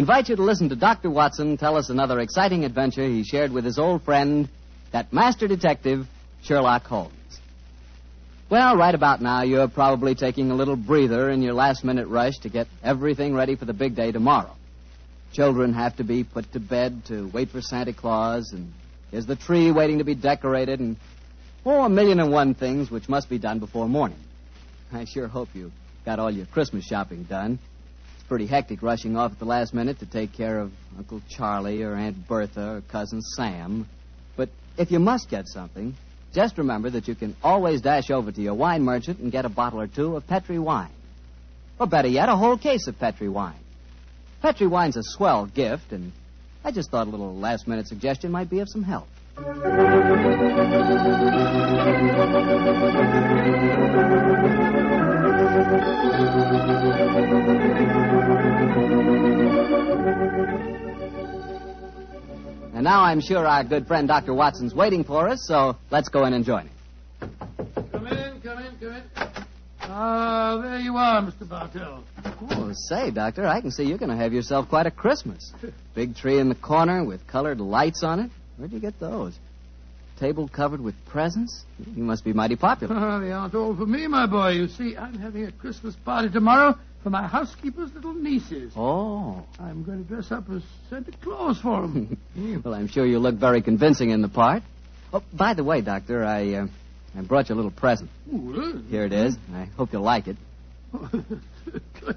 invite you to listen to Dr. Watson tell us another exciting adventure he shared with his old friend, that master detective, Sherlock Holmes. Well, right about now, you're probably taking a little breather in your last minute rush to get everything ready for the big day tomorrow. Children have to be put to bed to wait for Santa Claus, and there's the tree waiting to be decorated, and oh, a million and one things which must be done before morning. I sure hope you got all your Christmas shopping done. Pretty hectic rushing off at the last minute to take care of Uncle Charlie or Aunt Bertha or Cousin Sam. But if you must get something, just remember that you can always dash over to your wine merchant and get a bottle or two of Petri wine. Or better yet, a whole case of Petri wine. Petri wine's a swell gift, and I just thought a little last minute suggestion might be of some help. And now I'm sure our good friend Dr. Watson's waiting for us, so let's go in and join him. Come in, come in, come in. Ah, there you are, Mr. Bartell. Oh, say, Doctor, I can see you're going to have yourself quite a Christmas. Big tree in the corner with colored lights on it. Where'd you get those? Table covered with presents? You must be mighty popular. Ah, they aren't all for me, my boy. You see, I'm having a Christmas party tomorrow for my housekeeper's little nieces. Oh. I'm going to dress up as Santa Claus for them. well, I'm sure you look very convincing in the part. Oh, by the way, Doctor, I, uh, I brought you a little present. Ooh, Here it is. I hope you'll like it. I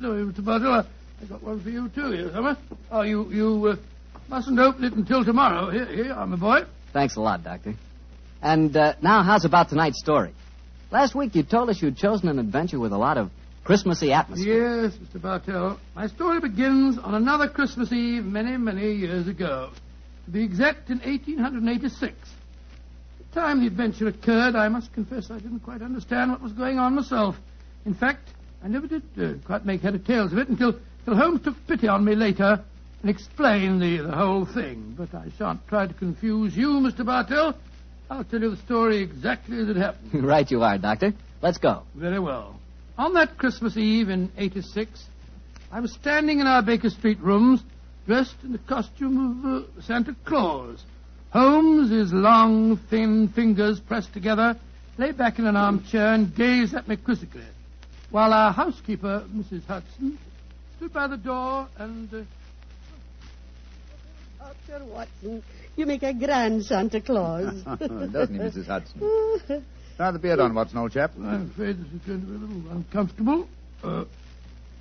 know, Mr. Bartell. I got one for you, too, here, Summer. Oh, you, you uh, mustn't open it until tomorrow. Here, here, I'm my boy. Thanks a lot, Doctor. And uh, now, how's about tonight's story? Last week you told us you'd chosen an adventure with a lot of Christmassy atmosphere. Yes, Mr. Bartell. My story begins on another Christmas Eve many, many years ago. To be exact, in 1886. The time the adventure occurred, I must confess I didn't quite understand what was going on myself. In fact, I never did uh, quite make head or tails of it until, until Holmes took pity on me later and explained the, the whole thing. But I shan't try to confuse you, Mr. Bartell. I'll tell you the story exactly as it happened. right you are, Doctor. Let's go. Very well. On that Christmas Eve in 86, I was standing in our Baker Street rooms, dressed in the costume of uh, Santa Claus. Holmes, his long, thin fingers pressed together, lay back in an armchair and gazed at me quizzically, while our housekeeper, Mrs. Hudson, stood by the door and. Uh, Dr. Watson, you make a grand Santa Claus. Doesn't he, Mrs. Hudson? Try the beard on, Watson, old chap. I'm afraid this is going to be a little uncomfortable. Uh,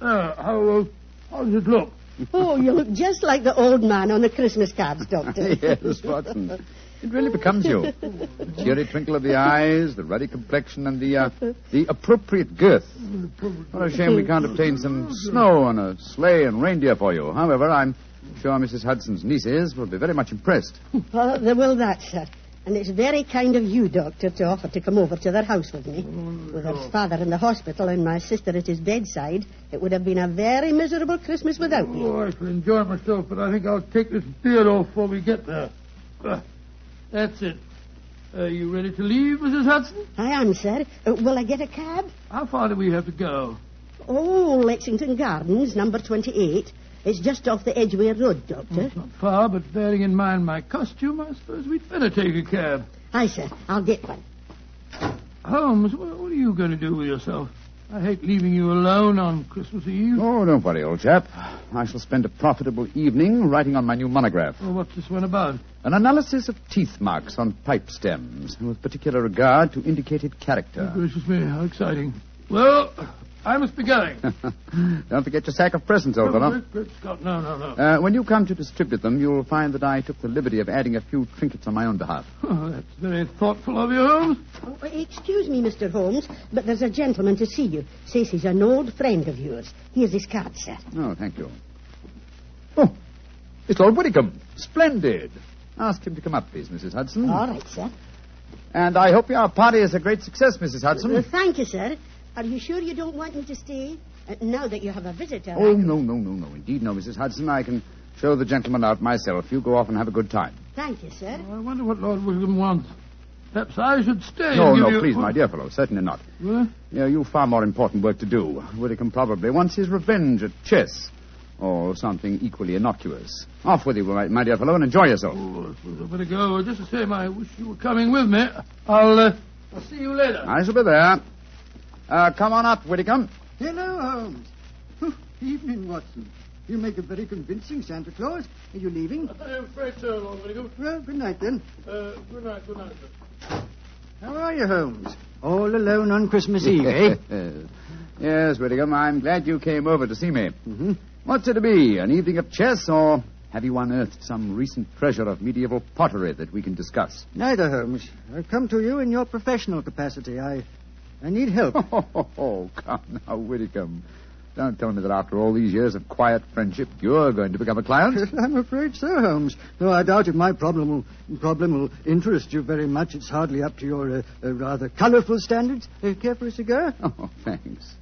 uh, how, uh, how does it look? oh, you look just like the old man on the Christmas cards, Doctor. yes, Watson. It really becomes you. The cheery twinkle of the eyes, the ruddy complexion, and the uh, the appropriate girth. What a shame we can't obtain some snow and a sleigh and reindeer for you. However, I'm sure Mrs. Hudson's nieces will be very much impressed. well, they will that, sir. And it's very kind of you, Doctor, to offer to come over to their house with me. With her father in the hospital and my sister at his bedside, it would have been a very miserable Christmas without you. Oh, I shall enjoy myself, but I think I'll take this beard off before we get there. Uh, that's it. Are you ready to leave, Mrs. Hudson? I am, sir. Uh, will I get a cab? How far do we have to go? Oh, Lexington Gardens, number 28. It's just off the Edgware Road, Doctor. It's not far, but bearing in mind my costume, I suppose we'd better take a cab. Aye, sir. I'll get one. Holmes, what what are you going to do with yourself? I hate leaving you alone on Christmas Eve. Oh, don't worry, old chap. I shall spend a profitable evening writing on my new monograph. Oh, what's this one about? An analysis of teeth marks on pipe stems, with particular regard to indicated character. Oh, gracious me, how exciting. Well, I must be going. Don't forget your sack of presents, old Oh, fellow. great, great Scott. No, no, no. Uh, when you come to distribute them, you'll find that I took the liberty of adding a few trinkets on my own behalf. Oh, that's very thoughtful of you, Holmes. Oh, excuse me, Mr. Holmes, but there's a gentleman to see you. Says he's an old friend of yours. Here's his card, sir. Oh, thank you. Oh, It's Lord Whitcomb. Splendid. Ask him to come up, please, Mrs. Hudson. All right, sir. And I hope your party is a great success, Mrs. Hudson. Uh, thank you, sir. Are you sure you don't want me to stay? Uh, now that you have a visitor. Oh, I- no, no, no, no. Indeed, no, Mrs. Hudson. I can show the gentleman out myself. You go off and have a good time. Thank you, sir. I wonder what Lord William wants. Perhaps I should stay. No, and give no, you... please, my dear fellow. Certainly not. Huh? You know, you've far more important work to do. Whitcomb probably wants his revenge at chess. Or something equally innocuous. Off with you, my, my dear fellow, and enjoy yourself. Oh, I suppose I better go. Just the same, I wish you were coming with me. I'll, uh, I'll see you later. I shall be there. Uh, come on up, Whitcomb. Hello, Holmes. Oh, evening, Watson. You make a very convincing Santa Claus. Are you leaving? I'm afraid so, Lord Whittingham. Well, good night then. Uh, good night, good night, sir. How are you, Holmes? All alone on Christmas Eve, eh? yes, Whitcomb, I'm glad you came over to see me. Mhm. What's it to be? An evening of chess, or have you unearthed some recent treasure of medieval pottery that we can discuss? Neither, Holmes. I've come to you in your professional capacity. I, I need help. Oh, come now, Whitcomb. Don't tell me that after all these years of quiet friendship, you're going to become a client. I'm afraid so, Holmes. Though I doubt if my problem will, problem will interest you very much. It's hardly up to your uh, uh, rather colourful standards. Uh, care for a cigar? Oh, thanks.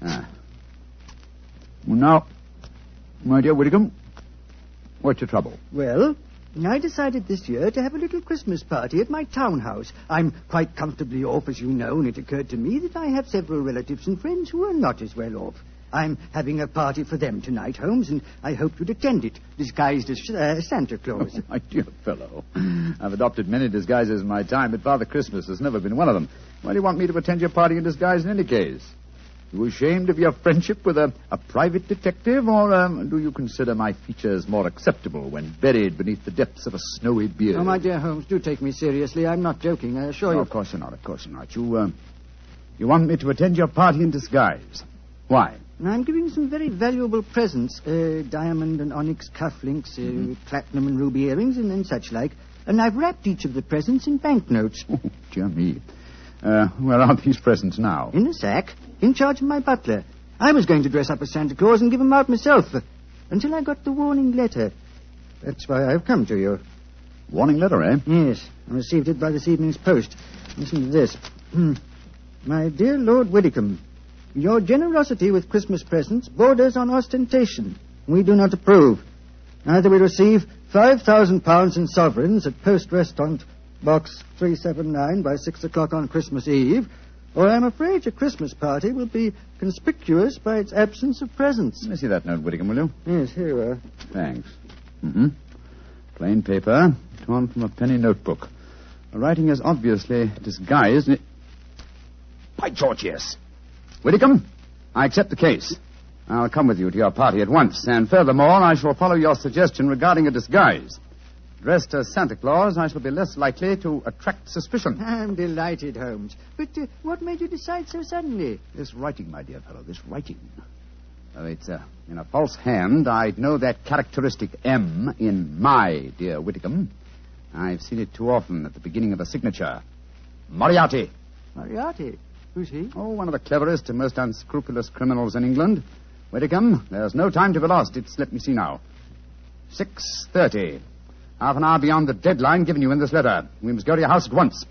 Ah. Well, now, my dear Whitcomb, what's your trouble? Well, I decided this year to have a little Christmas party at my townhouse. I'm quite comfortably off, as you know, and it occurred to me that I have several relatives and friends who are not as well off. I'm having a party for them tonight, Holmes, and I hope you'd attend it, disguised as uh, Santa Claus. Oh, my dear fellow. I've adopted many disguises in my time, but Father Christmas has never been one of them. Why do you want me to attend your party in disguise in any case? You ashamed of your friendship with a, a private detective, or um, do you consider my features more acceptable when buried beneath the depths of a snowy beard? Oh, my dear Holmes, do take me seriously. I'm not joking, I assure No, you. of course you're not. Of course you're not. You, uh, you want me to attend your party in disguise. Why? I'm giving some very valuable presents uh, diamond and onyx cufflinks, uh, Mm-hmm. platinum and ruby earrings, and, and such like. And I've wrapped each of the presents in banknotes. Oh, dear me. Uh, where are these presents now? In a sack, in charge of my butler. I was going to dress up as Santa Claus and give 'em out myself, uh, until I got the warning letter. That's why I've come to you. Warning letter, eh? Yes, I received it by this evening's post. Listen to this. Hmm. My dear Lord Widdicombe, your generosity with Christmas presents borders on ostentation. We do not approve. Either we receive £5,000 in sovereigns at Poste Restante, Box 379 by 6 o'clock on Christmas Eve, or I'm afraid your Christmas party will be conspicuous by its absence of presents. Let me see that note, Whittingham, will you? Yes, here you are. Thanks. Mm-hmm. Plain paper, torn from a penny notebook. The writing is obviously disguised. it- By George, yes. Whittingham, I accept the case. I'll come with you to your party at once, and furthermore, I shall follow your suggestion regarding a disguise. Dressed as Santa Claus, I shall be less likely to attract suspicion. I'm delighted, Holmes. But uh, what made you decide so suddenly? This writing, my dear fellow, this writing. Oh, it's uh, in a false hand. I'd know that characteristic M in my dear Whitcomb. I've seen it too often at the beginning of a signature. Moriarty. Moriarty. Who's he? Oh, one of the cleverest and most unscrupulous criminals in England. Whitcomb, there's no time to be lost. It's, let me see now. 6.30. Half an hour beyond the deadline given you in this letter. We must go to your house at once.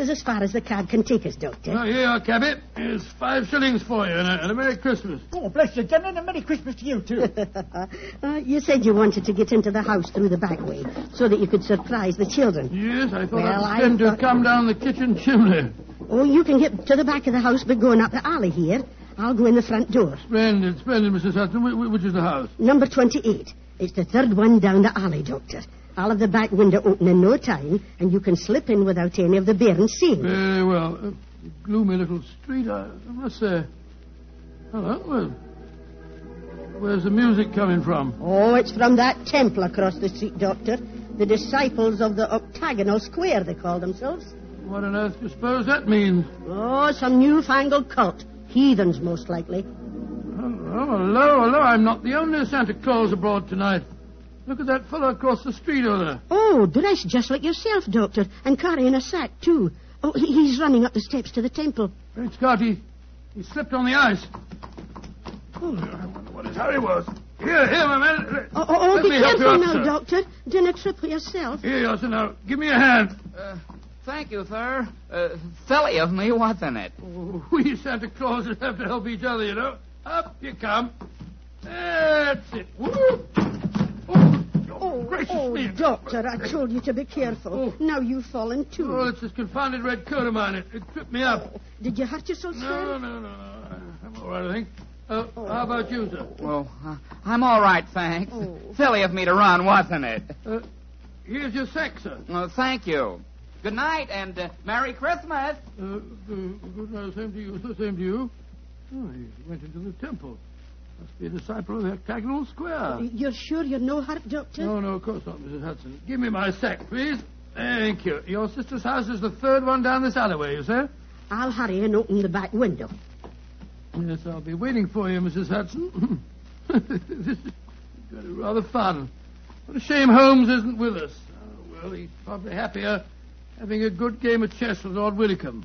Is as far as the cab can take us, Doctor. Oh, here you are, cabby. Here's five shillings for you and a, and a Merry Christmas. Oh, bless you, Jen, and a Merry Christmas to you, too. Uh, you said you wanted to get into the house through the back way so that you could surprise the children. Yes, I thought Well, I'd I pretend to come down the kitchen chimney. Oh, you can get to the back of the house by going up the alley here. I'll go in the front door. Splendid, splendid, Mrs. Hudson. Wh- wh- Which is the house? Number 28. It's the third one down the alley, Doctor. I'll have the back window open in no time, and you can slip in without any of the bairns seeing. Very well. Uh, gloomy little street, I, I must say. Hello. Well, where's the music coming from? Oh, it's from that temple across the street, Doctor. The disciples of the octagonal square, they call themselves. What on earth do you suppose that means? Oh, some newfangled cult. Heathens, most likely. Oh, hello, hello. I'm not the only Santa Claus abroad tonight. Look at that fellow across the street over there. Oh, dressed just like yourself, Doctor, and carrying a sack, too. Oh, he's running up the steps to the temple. Great Scott, he, he slipped on the ice. Oh, I wonder what his hurry was. Here, here, my man. Oh, oh, oh Let be me help you careful up, now, sir. Doctor. Don't trip yourself. Here you are, sir. Now, give me a hand. Uh, thank you, sir. Uh, silly of me, what's in it? Oh, we Santa Clauses have to help each other, you know. Up you come. That's it. Whoop. Oh, oh, gracious Oh, me. Doctor, I told you to be careful. Oh. Now you've fallen, too. Oh, it's this confounded red coat of mine. It, it tripped me up. Did you hurt yourself, No, sir? no, no, no. I'm all right, I think. Uh, how about you, sir? Well, uh, I'm all right, thanks. Oh. Silly of me to run, wasn't it? Uh, here's your sack, sir. Well, thank you. Good night and uh, Merry Christmas. Uh, uh, good night, same to you, sir, same to you. Oh, he went into the temple. Must be a disciple of the octagonal square. Uh, you're sure you know no hurt, Doctor? No, no, of course not, Mrs. Hudson. Give me my sack, please. Thank you. Your sister's house is the third one down this alleyway, you say? I'll hurry and open the back window. Yes, I'll be waiting for you, Mrs. Hudson. this is going to be rather fun. What a shame Holmes isn't with us. Oh, well, he's probably happier having a good game of chess with Lord Willicombe.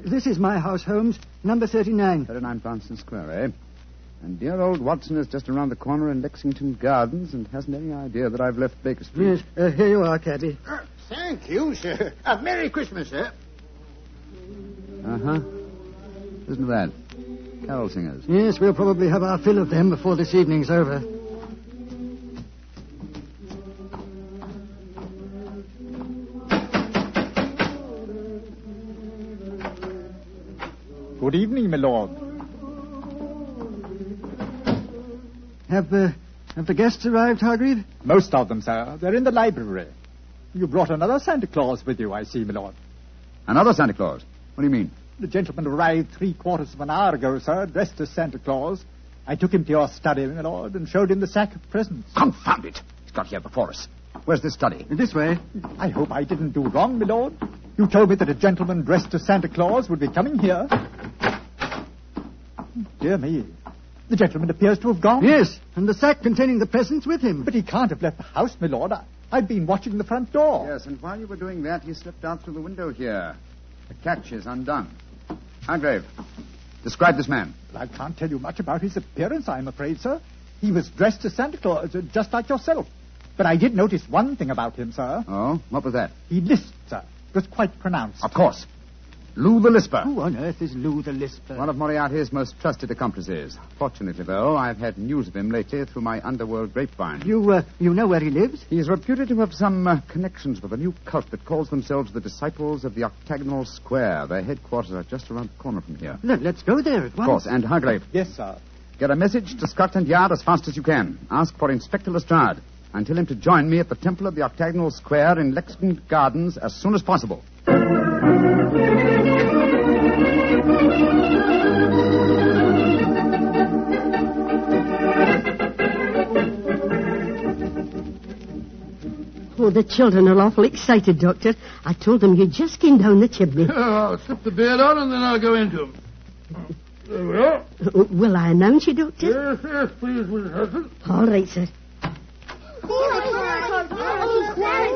This is my house, Holmes, number 39. 39 Branston Square, eh? And dear old Watson is just around the corner in Lexington Gardens and hasn't any idea that I've left Baker Street. Yes, uh, here you are, Cabby. Thank you, sir. Uh, Merry Christmas, sir. Uh huh. Listen to that. Carol singers. Yes, we'll probably have our fill of them before this evening's over. My lord. Have, uh, have the guests arrived, Hargreave? Most of them, sir. They're in the library. You brought another Santa Claus with you, I see, my lord. Another Santa Claus. What do you mean? The gentleman arrived three quarters of an hour ago, sir, dressed as Santa Claus. I took him to your study, my lord, and showed him the sack of presents. Confound it! He's got here before us. Where's this study? In This way. I hope I didn't do wrong, my lord. You told me that a gentleman dressed as Santa Claus would be coming here. Dear me. The gentleman appears to have gone. Yes, and the sack containing the presents with him. But he can't have left the house, my lord. I, I've been watching the front door. Yes, and while you were doing that, he slipped out through the window here. The catch is undone. Hargrave, describe this man. Well, I can't tell you much about his appearance, I'm afraid, sir. He was dressed as Santa Claus, uh, just like yourself. But I did notice one thing about him, sir. Oh, what was that? He lisped, sir. It was quite pronounced. Of course. Lou the Lisper. Who on earth is Lou the Lisper? One of Moriarty's most trusted accomplices. Fortunately, though, I've had news of him lately through my underworld grapevine. You, uh, you know where he lives? He's reputed to have some uh, connections with a new cult that calls themselves the Disciples of the Octagonal Square. Their headquarters are just around the corner from here. Let, let's go there at once. Of course, and Hargrave, Yes, sir. get a message to Scotland Yard as fast as you can. Ask for Inspector Lestrade and tell him to join me at the Temple of the Octagonal Square in Lexington Gardens as soon as possible. Oh, the children are awful excited, Doctor. I told them you just came down the chimney. Oh, I'll slip the beard on and then I'll go into them. There we are. Uh, Will I announce you, Doctor? Yes, yes, please, Mrs. Hudson. All right, sir.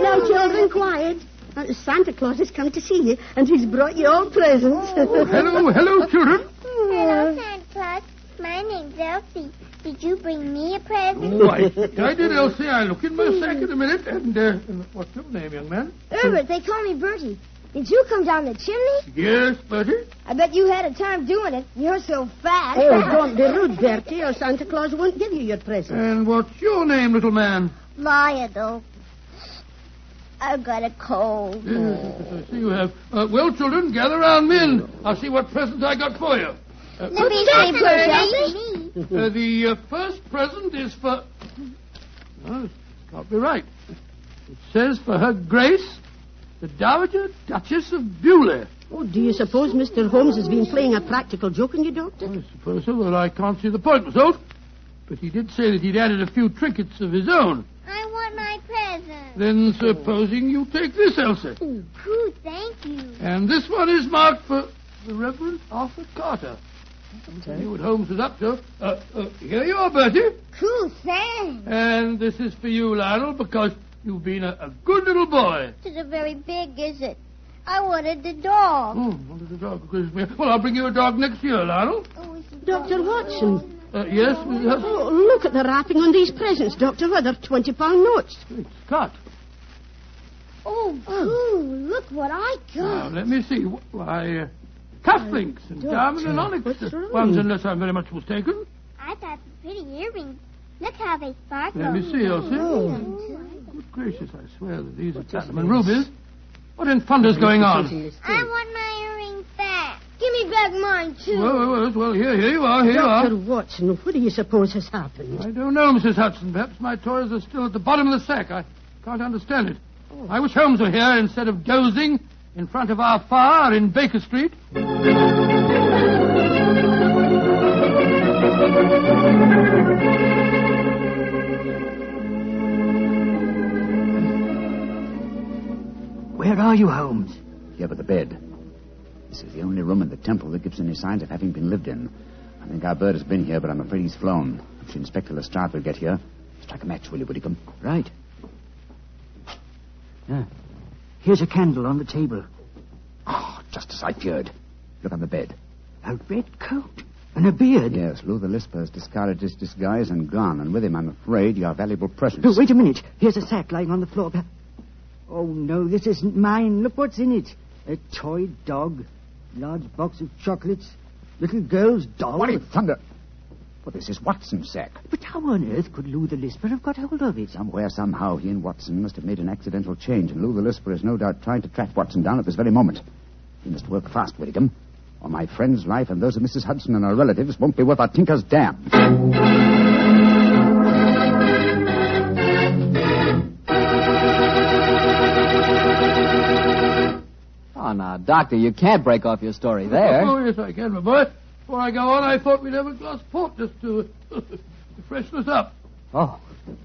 Now, children, quiet. Uh, Santa Claus has come to see you, and he's brought you all presents. Hello, hello, children. Hello, Santa Claus. My name's Elsie. Did you bring me a present? Why, I did, Elsie. I look in my sack in a minute. And, uh, and what's your name, young man? Herbert, they call me Bertie. Did you come down the chimney? Yes, Bertie. I bet you had a time doing it. You're so fat. oh, don't be rude, Bertie, or Santa Claus won't give you your present. And what's your name, little man? Lionel. I've got a cold. Yes, I see you have. Uh, well, children, gather round me and I'll see what present I got for you. Uh, Let me see, Bertie. Uh, the uh, first present is for. No, it's can't be right. It says for her grace, the Dowager Duchess of Bewley. Oh, do you suppose Mr. Holmes has been playing a practical joke on you, Doctor? I suppose so, but I can't see the point myself. But he did say that he'd added a few trinkets of his own. I want my present. Then supposing you take this, Elsa. Ooh, Pooh, thank you. And this one is marked for the Reverend Arthur Carter. I knew what Holmes was up to. Uh, uh, here you are, Bertie. Cool, thanks. And this is for you, Lionel, because you've been a, a good little boy. This isn't very big, is it? I wanted the dog. Oh, wanted a dog for Christmas. Well, I'll bring you a dog next year, Lionel. Oh, is Dr. Watson. Uh, yes, Mrs. Hudson? Oh, look at the wrapping on these presents, Doctor. Why, they're 20 pound notes. Great Scott. Oh, Pooh, look what I Now, got. let me see. Why, uh, cufflinks and diamond and onyx ones, unless I'm very much mistaken. I've got pretty earrings. Look how they sparkle. Let me see, Elsie. Oh. Good gracious, I swear that these are platinum and rubies. What in thunder's going on? I want my earrings back. Give me back mine, too. Well, well, well, well, here, here you are, here you are. Dr. Watson, what do you suppose has happened? I don't know, Mrs. Hudson. Perhaps my toys are still at the bottom of the sack. I can't understand it. Oh. I wish Holmes were here instead of dozing in front of our fire in Baker Street. Where are you, Holmes? Here by the bed. This is the only room in the temple that gives any signs of having been lived in. I think our bird has been here, but I'm afraid he's flown. If Inspector Lestrade will get here, strike a match, will you, Whitcomb? Right. Ah, here's a candle on the table. Oh, just as I feared. Look on the bed. A red coat and a beard. Yes, Lou the Lisper has discarded his disguise and gone, and with him, I'm afraid, your valuable presents. Oh, wait a minute. Here's a sack lying on the floor. Oh, no, this isn't mine. Look what's in it. A toy dog, large box of chocolates, little girl's doll. What in thunder? Well, this is Watson's sack. But how on earth could Lou the Lisper have got hold of it? Somewhere, somehow, he and Watson must have made an accidental change, and Lou the Lisper is no doubt trying to track Watson down at this very moment. He must work fast, Whittingham, or my friend's life and those of Mrs. Hudson and her relatives won't be worth a tinker's damn. Oh, now, Doctor, you can't break off your story there. Oh, yes, I can, my boy. Before I go on, I thought we'd have a glass of port just to, to freshen us up. Oh,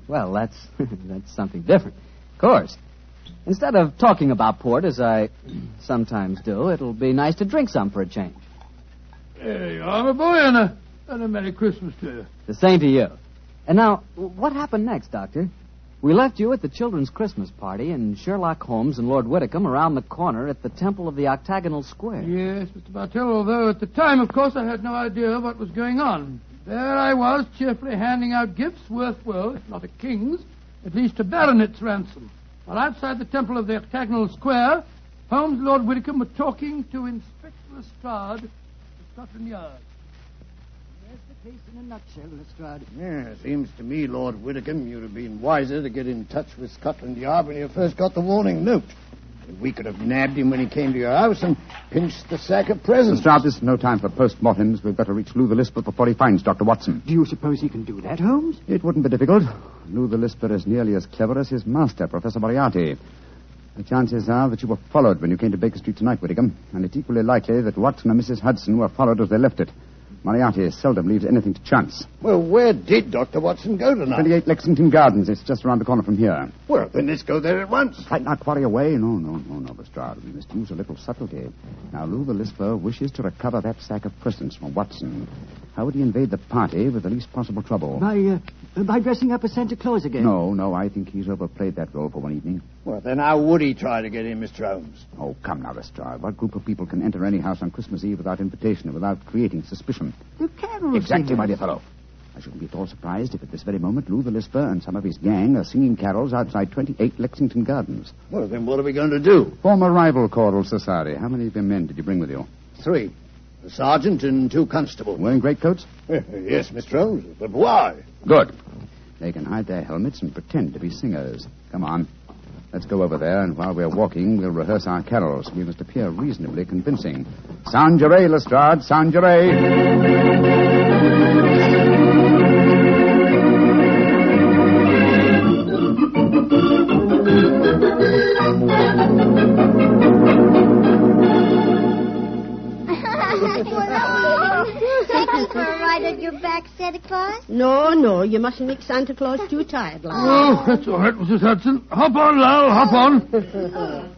well, that's that's something different. Of course. Instead of talking about port, as I sometimes do, it'll be nice to drink some for a change. There you are, my boy, and a, and a Merry Christmas to you. The same to you. And now, what happened next, Doctor? We left you at the children's Christmas party, and Sherlock Holmes and Lord Whitcomb around the corner at the Temple of the Octagonal Square. Yes, Mr. Bartell, although at the time, of course, I had no idea what was going on. There I was, cheerfully handing out gifts worth, well, if not a king's, at least a baronet's ransom. While outside the temple of the Octagonal Square, Holmes and Lord Whitcomb were talking to Inspector Lestrade of Scotland Yard. There's the case in a nutshell, Lestrade. Yeah, seems to me, Lord Whitcomb, you'd have been wiser to get in touch with Scotland Yard when you first got the warning note. We could have nabbed him when he came to your house and pinched the sack of presents. Lestrade, this is no time for post-mortems. We've got to reach Lou the Lisper before he finds Dr. Watson. Do you suppose he can do that, Holmes? It wouldn't be difficult. Lou the Lisper is nearly as clever as his master, Professor Moriarty. The chances are that you were followed when you came to Baker Street tonight, Whittingham, and it's equally likely that Watson and Mrs. Hudson were followed as they left it. Moriarty seldom leaves anything to chance. Well, where did Dr. Watson go tonight? 28 Lexington Gardens. It's just around the corner from here. Well, then let's go there at once. Frighten our quarry away? No, no, no, no, Lestrade. We must use a little subtlety. Now, Lou the Lisper wishes to recover that sack of presents from Watson. How would he invade the party with the least possible trouble? By, uh, by dressing up as Santa Claus again? No, no, I think he's overplayed that role for one evening. Well, then how would he try to get in, Mr. Holmes? Oh, come now, Lestrade. What group of people can enter any house on Christmas Eve without invitation and without creating suspicion? The carol Exactly, singers. my dear fellow. I shouldn't be at all surprised if at this very moment Lou the Lisper and some of his gang are singing carols outside 28 Lexington Gardens. Well, then what are we going to do? Form a rival choral society. How many of your men did you bring with you? Three. A sergeant and two constables. Wearing greatcoats? yes, Mr. Holmes. But why? Good. They can hide their helmets and pretend to be singers. Come on. Let's go over there, and while we're walking, we'll rehearse our carols. We must appear reasonably convincing. Taking for a ride on your back, Santa Claus? No, no. You mustn't make Santa Claus too tired, Lyle. Oh, that's all right, Mrs. Hudson. Hop on, Lyle. Hop on.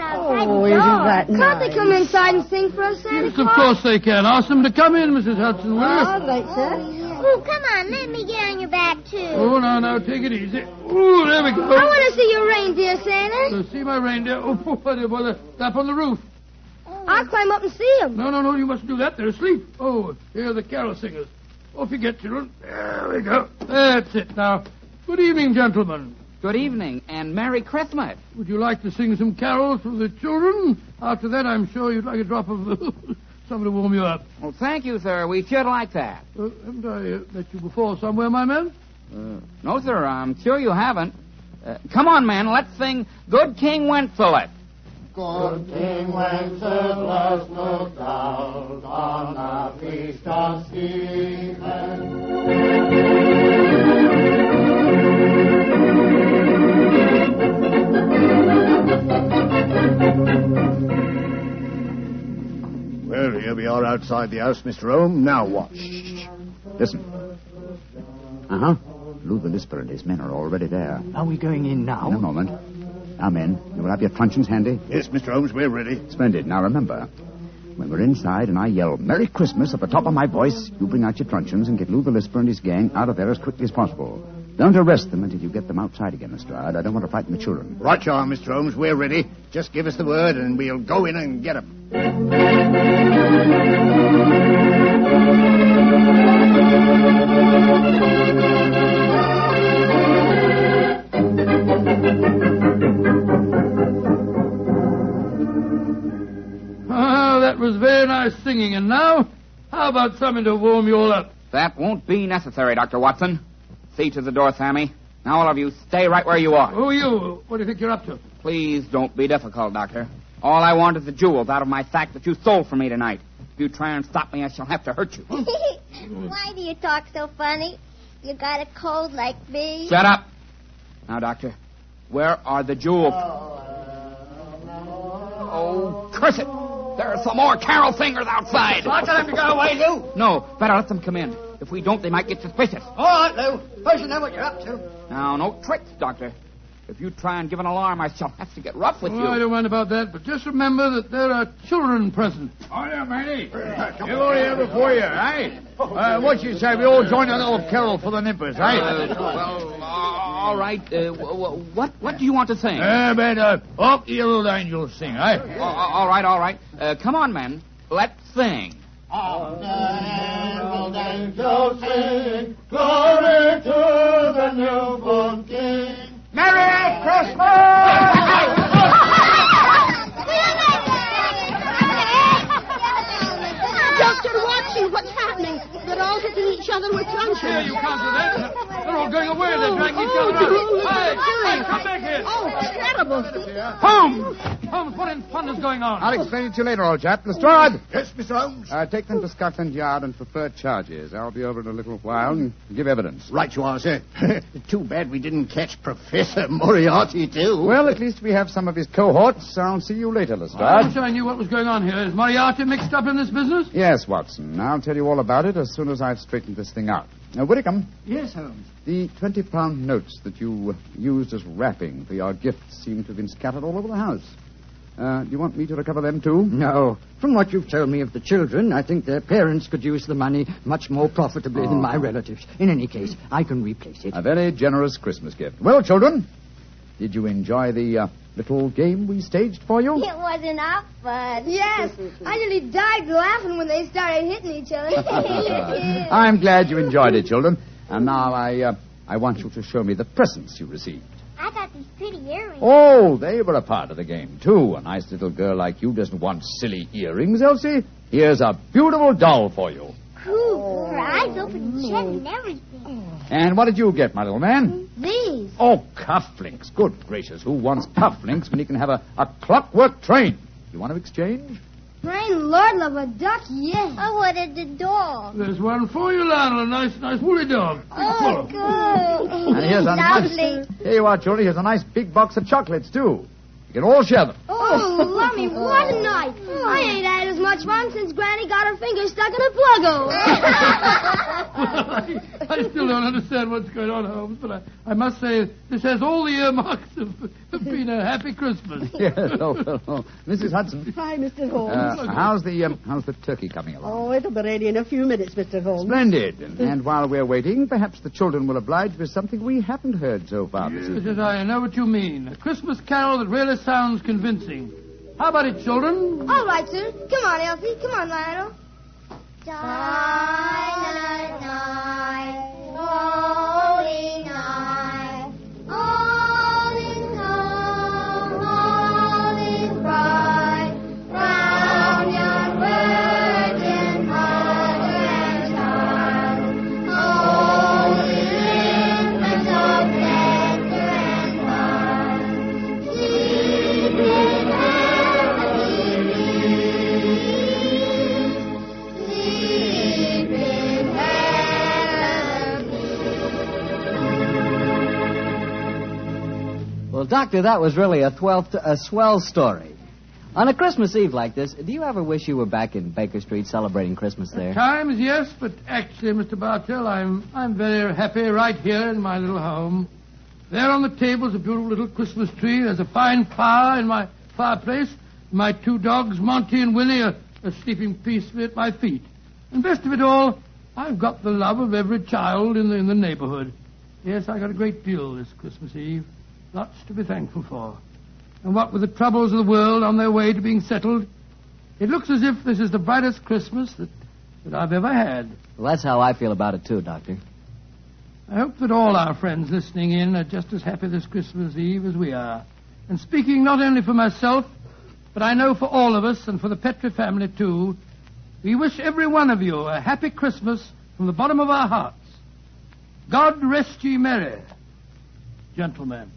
Oh, oh, isn't that nice? Can't they come inside and sing for us, Santa Yes, of course they can. Ask them to come in, Mrs. Hudson, will you? All right, sir. Oh, oh, come on. Let me get on your back, too. Oh, now, now, take it easy. Oh, there we go. I want to see your reindeer, Santa. Uh, see my reindeer. Oh, boy, boy, they're on the roof. I'll climb up and see him. No, no, no, you mustn't do that. They're asleep. Oh, here are the carol singers. Off you get, children. There we go. That's it. Now, good evening, gentlemen. Good evening and Merry Christmas. Would you like to sing some carols for the children? After that, I'm sure you'd like a drop of something to warm you up. Well, thank you, sir. We should like that. Uh, haven't I uh, met you before somewhere, my man? Uh, no, sir. I'm sure you haven't. Uh, come on, man. Let's sing Good King Wenceslas. Good King Wenceslas looked out on the feast of Stephen. Well, here we are outside the house, Mr. Ohm. Now what? Listen. Uh huh. Lou the Lisper and his men are already there. Are we going in now? In a moment. Now, men, you will have your truncheons handy? Yes, Mr. Holmes, we're ready. Splendid. Now, remember, when we're inside and I yell Merry Christmas at the top of my voice, you bring out your truncheons and get Lou the Lisper and his gang out of there as quickly as possible. Don't arrest them until you get them outside again, Lestrade. I don't want to frighten the children. Right you are, Mr. Holmes. We're ready. Just give us the word and we'll go in and get 'em. Was very nice singing. And now, how about something to warm you all up? That won't be necessary, Dr. Watson. See to the door, Sammy. Now, all of you, stay right where you are. Who are you? What do you think you're up to? Please don't be difficult, Doctor. All I want is the jewels out of my sack that you stole from me tonight. If you try and stop me, I shall have to hurt you. Why do you talk so funny? You got a cold like me? Shut up. Now, Doctor, where are the jewels? Oh, uh, oh curse it! There are some more carol singers outside. I'll tell them to go away, Lou. No, better let them come in. If we don't, they might get suspicious. All right, Lou. Suppose you know what you're up to. Now, no tricks, Doctor. If you try and give an alarm, I shall have to get rough with Oh, I you. don't mind about that, but just remember that there are children present. Oh, yeah, Manny. You're all here before you, eh? Uh, what you say? We all join a little carol for the nippers, eh? Uh, well, all right. Uh, w- w- what what do you want to sing? Uh, but, uh, up the little angels sing, eh? Uh, all right, all right. Uh, come on, man. Let's sing. Herald angels sing, glory to the newborn King. Merry Christmas! Dr. Watson, what's happening? They're all hitting each other with Here, you can't do that. They're all going away. They're dragging each other out. Hey, hey, come back here. Oh, terrible. Holmes! Holmes, what in fun is going on? I'll explain it to you later, old chap. Lestrade! Yes, Mr. Holmes. Uh, take them to Scotland Yard and prefer charges. I'll be over in a little while and give evidence. Right you are, sir. Too bad we didn't catch Professor Moriarty, too. Well, at least we have some of his cohorts. I'll see you later, I wish Lestrade. I knew what was going on here. Is Moriarty mixed up in this business? Yes, Watson. I'll tell you all about it as soon as I've straightened this thing out. Now, Whitcomb, Yes, Holmes. the 20 pound notes that you used as wrapping for your gifts seem to have been scattered all over the house. Uh, do you want me to recover them, too? No. From what you've told me of the children, I think their parents could use the money much more profitably than my relatives. In any case, I can replace it. A very generous Christmas gift. Well, children, did you enjoy the uh, little game we staged for you? It was enough fun. Yes, I nearly died laughing when they started hitting each other. I'm glad you enjoyed it, children. And now I, uh, I want you to show me the presents you received. I got these pretty earrings. Oh, they were a part of the game, too. A nice little girl like you doesn't want silly earrings, Elsie. Here's a beautiful doll for you. Cool. Her eyes open and shut and everything. And what did you get, my little man? These. Oh, cufflinks. Good gracious. Who wants cufflinks when he can have a, a clockwork train? You want to exchange? Rain, Lord love a duck, yes. I wanted the dog. There's one for you, Lionel. A nice, nice woolly dog. Oh, good. And here's a Lovely. nice. Here you are, children. Here's a nice big box of chocolates, too. You can all share them. Oh, Lummy, what a night. I ain't had as much fun since Granny got her finger stuck in a plug-o. I, I still don't understand what's going on, Holmes, but I, I must say this has all the earmarks of, of being a happy Christmas. yes, oh, oh, oh. Mrs. Hudson. Hi, Mr. Holmes. Uh, how's the um, how's the turkey coming along? Oh, it'll be ready in a few minutes, Mr. Holmes. Splendid. And, and while we're waiting, perhaps the children will oblige with something we haven't heard so far this Yes, evening. yes, I know what you mean. A Christmas carol that really sounds convincing. How about it, children? All right, sir. Come on, Elsie. Come on, Lionel. Silent night, holy Doctor, that was really a, twelfth, a swell story. On a Christmas Eve like this, do you ever wish you were back in Baker Street celebrating Christmas there? Times, yes, but actually, Mr. Bartell, I'm I'm very happy right here in my little home. There on the table is a beautiful little Christmas tree. There's a fine fire in my fireplace. My two dogs, Monty and Willie, are, are sleeping peacefully at my feet. And best of it all, I've got the love of every child in the in the neighborhood. Yes, I got a great deal this Christmas Eve. Lots to be thankful for. And what with the troubles of the world on their way to being settled, it looks as if this is the brightest Christmas that, that I've ever had. Well, that's how I feel about it, too, Doctor. I hope that all our friends listening in are just as happy this Christmas Eve as we are. And speaking not only for myself, but I know for all of us and for the Petri family too, we wish every one of you a happy Christmas from the bottom of our hearts. God rest ye merry, gentlemen.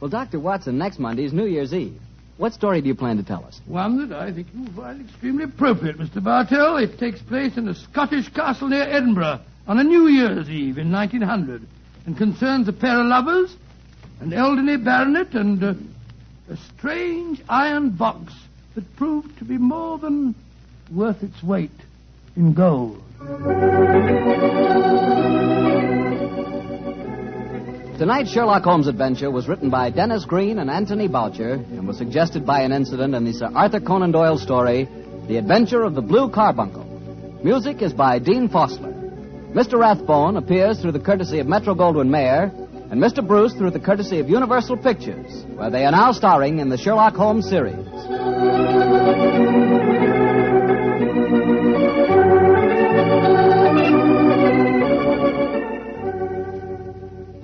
Well, Dr. Watson, next Monday is New Year's Eve. What story do you plan to tell us? One that I think you'll find extremely appropriate, Mr. Bartell. It takes place in a Scottish castle near Edinburgh on a New Year's Eve in 1900 and concerns a pair of lovers, an elderly baronet, and uh, a strange iron box that proved to be more than worth its weight in gold. Tonight's Sherlock Holmes adventure was written by Denis Green and Anthony Boucher and was suggested by an incident in the Sir Arthur Conan Doyle story, The Adventure of the Blue Carbuncle. Music is by Dean Fossler. Mr. Rathbone appears through the courtesy of Metro Goldwyn Mayer, and Mr. Bruce through the courtesy of Universal Pictures, where they are now starring in the Sherlock Holmes series.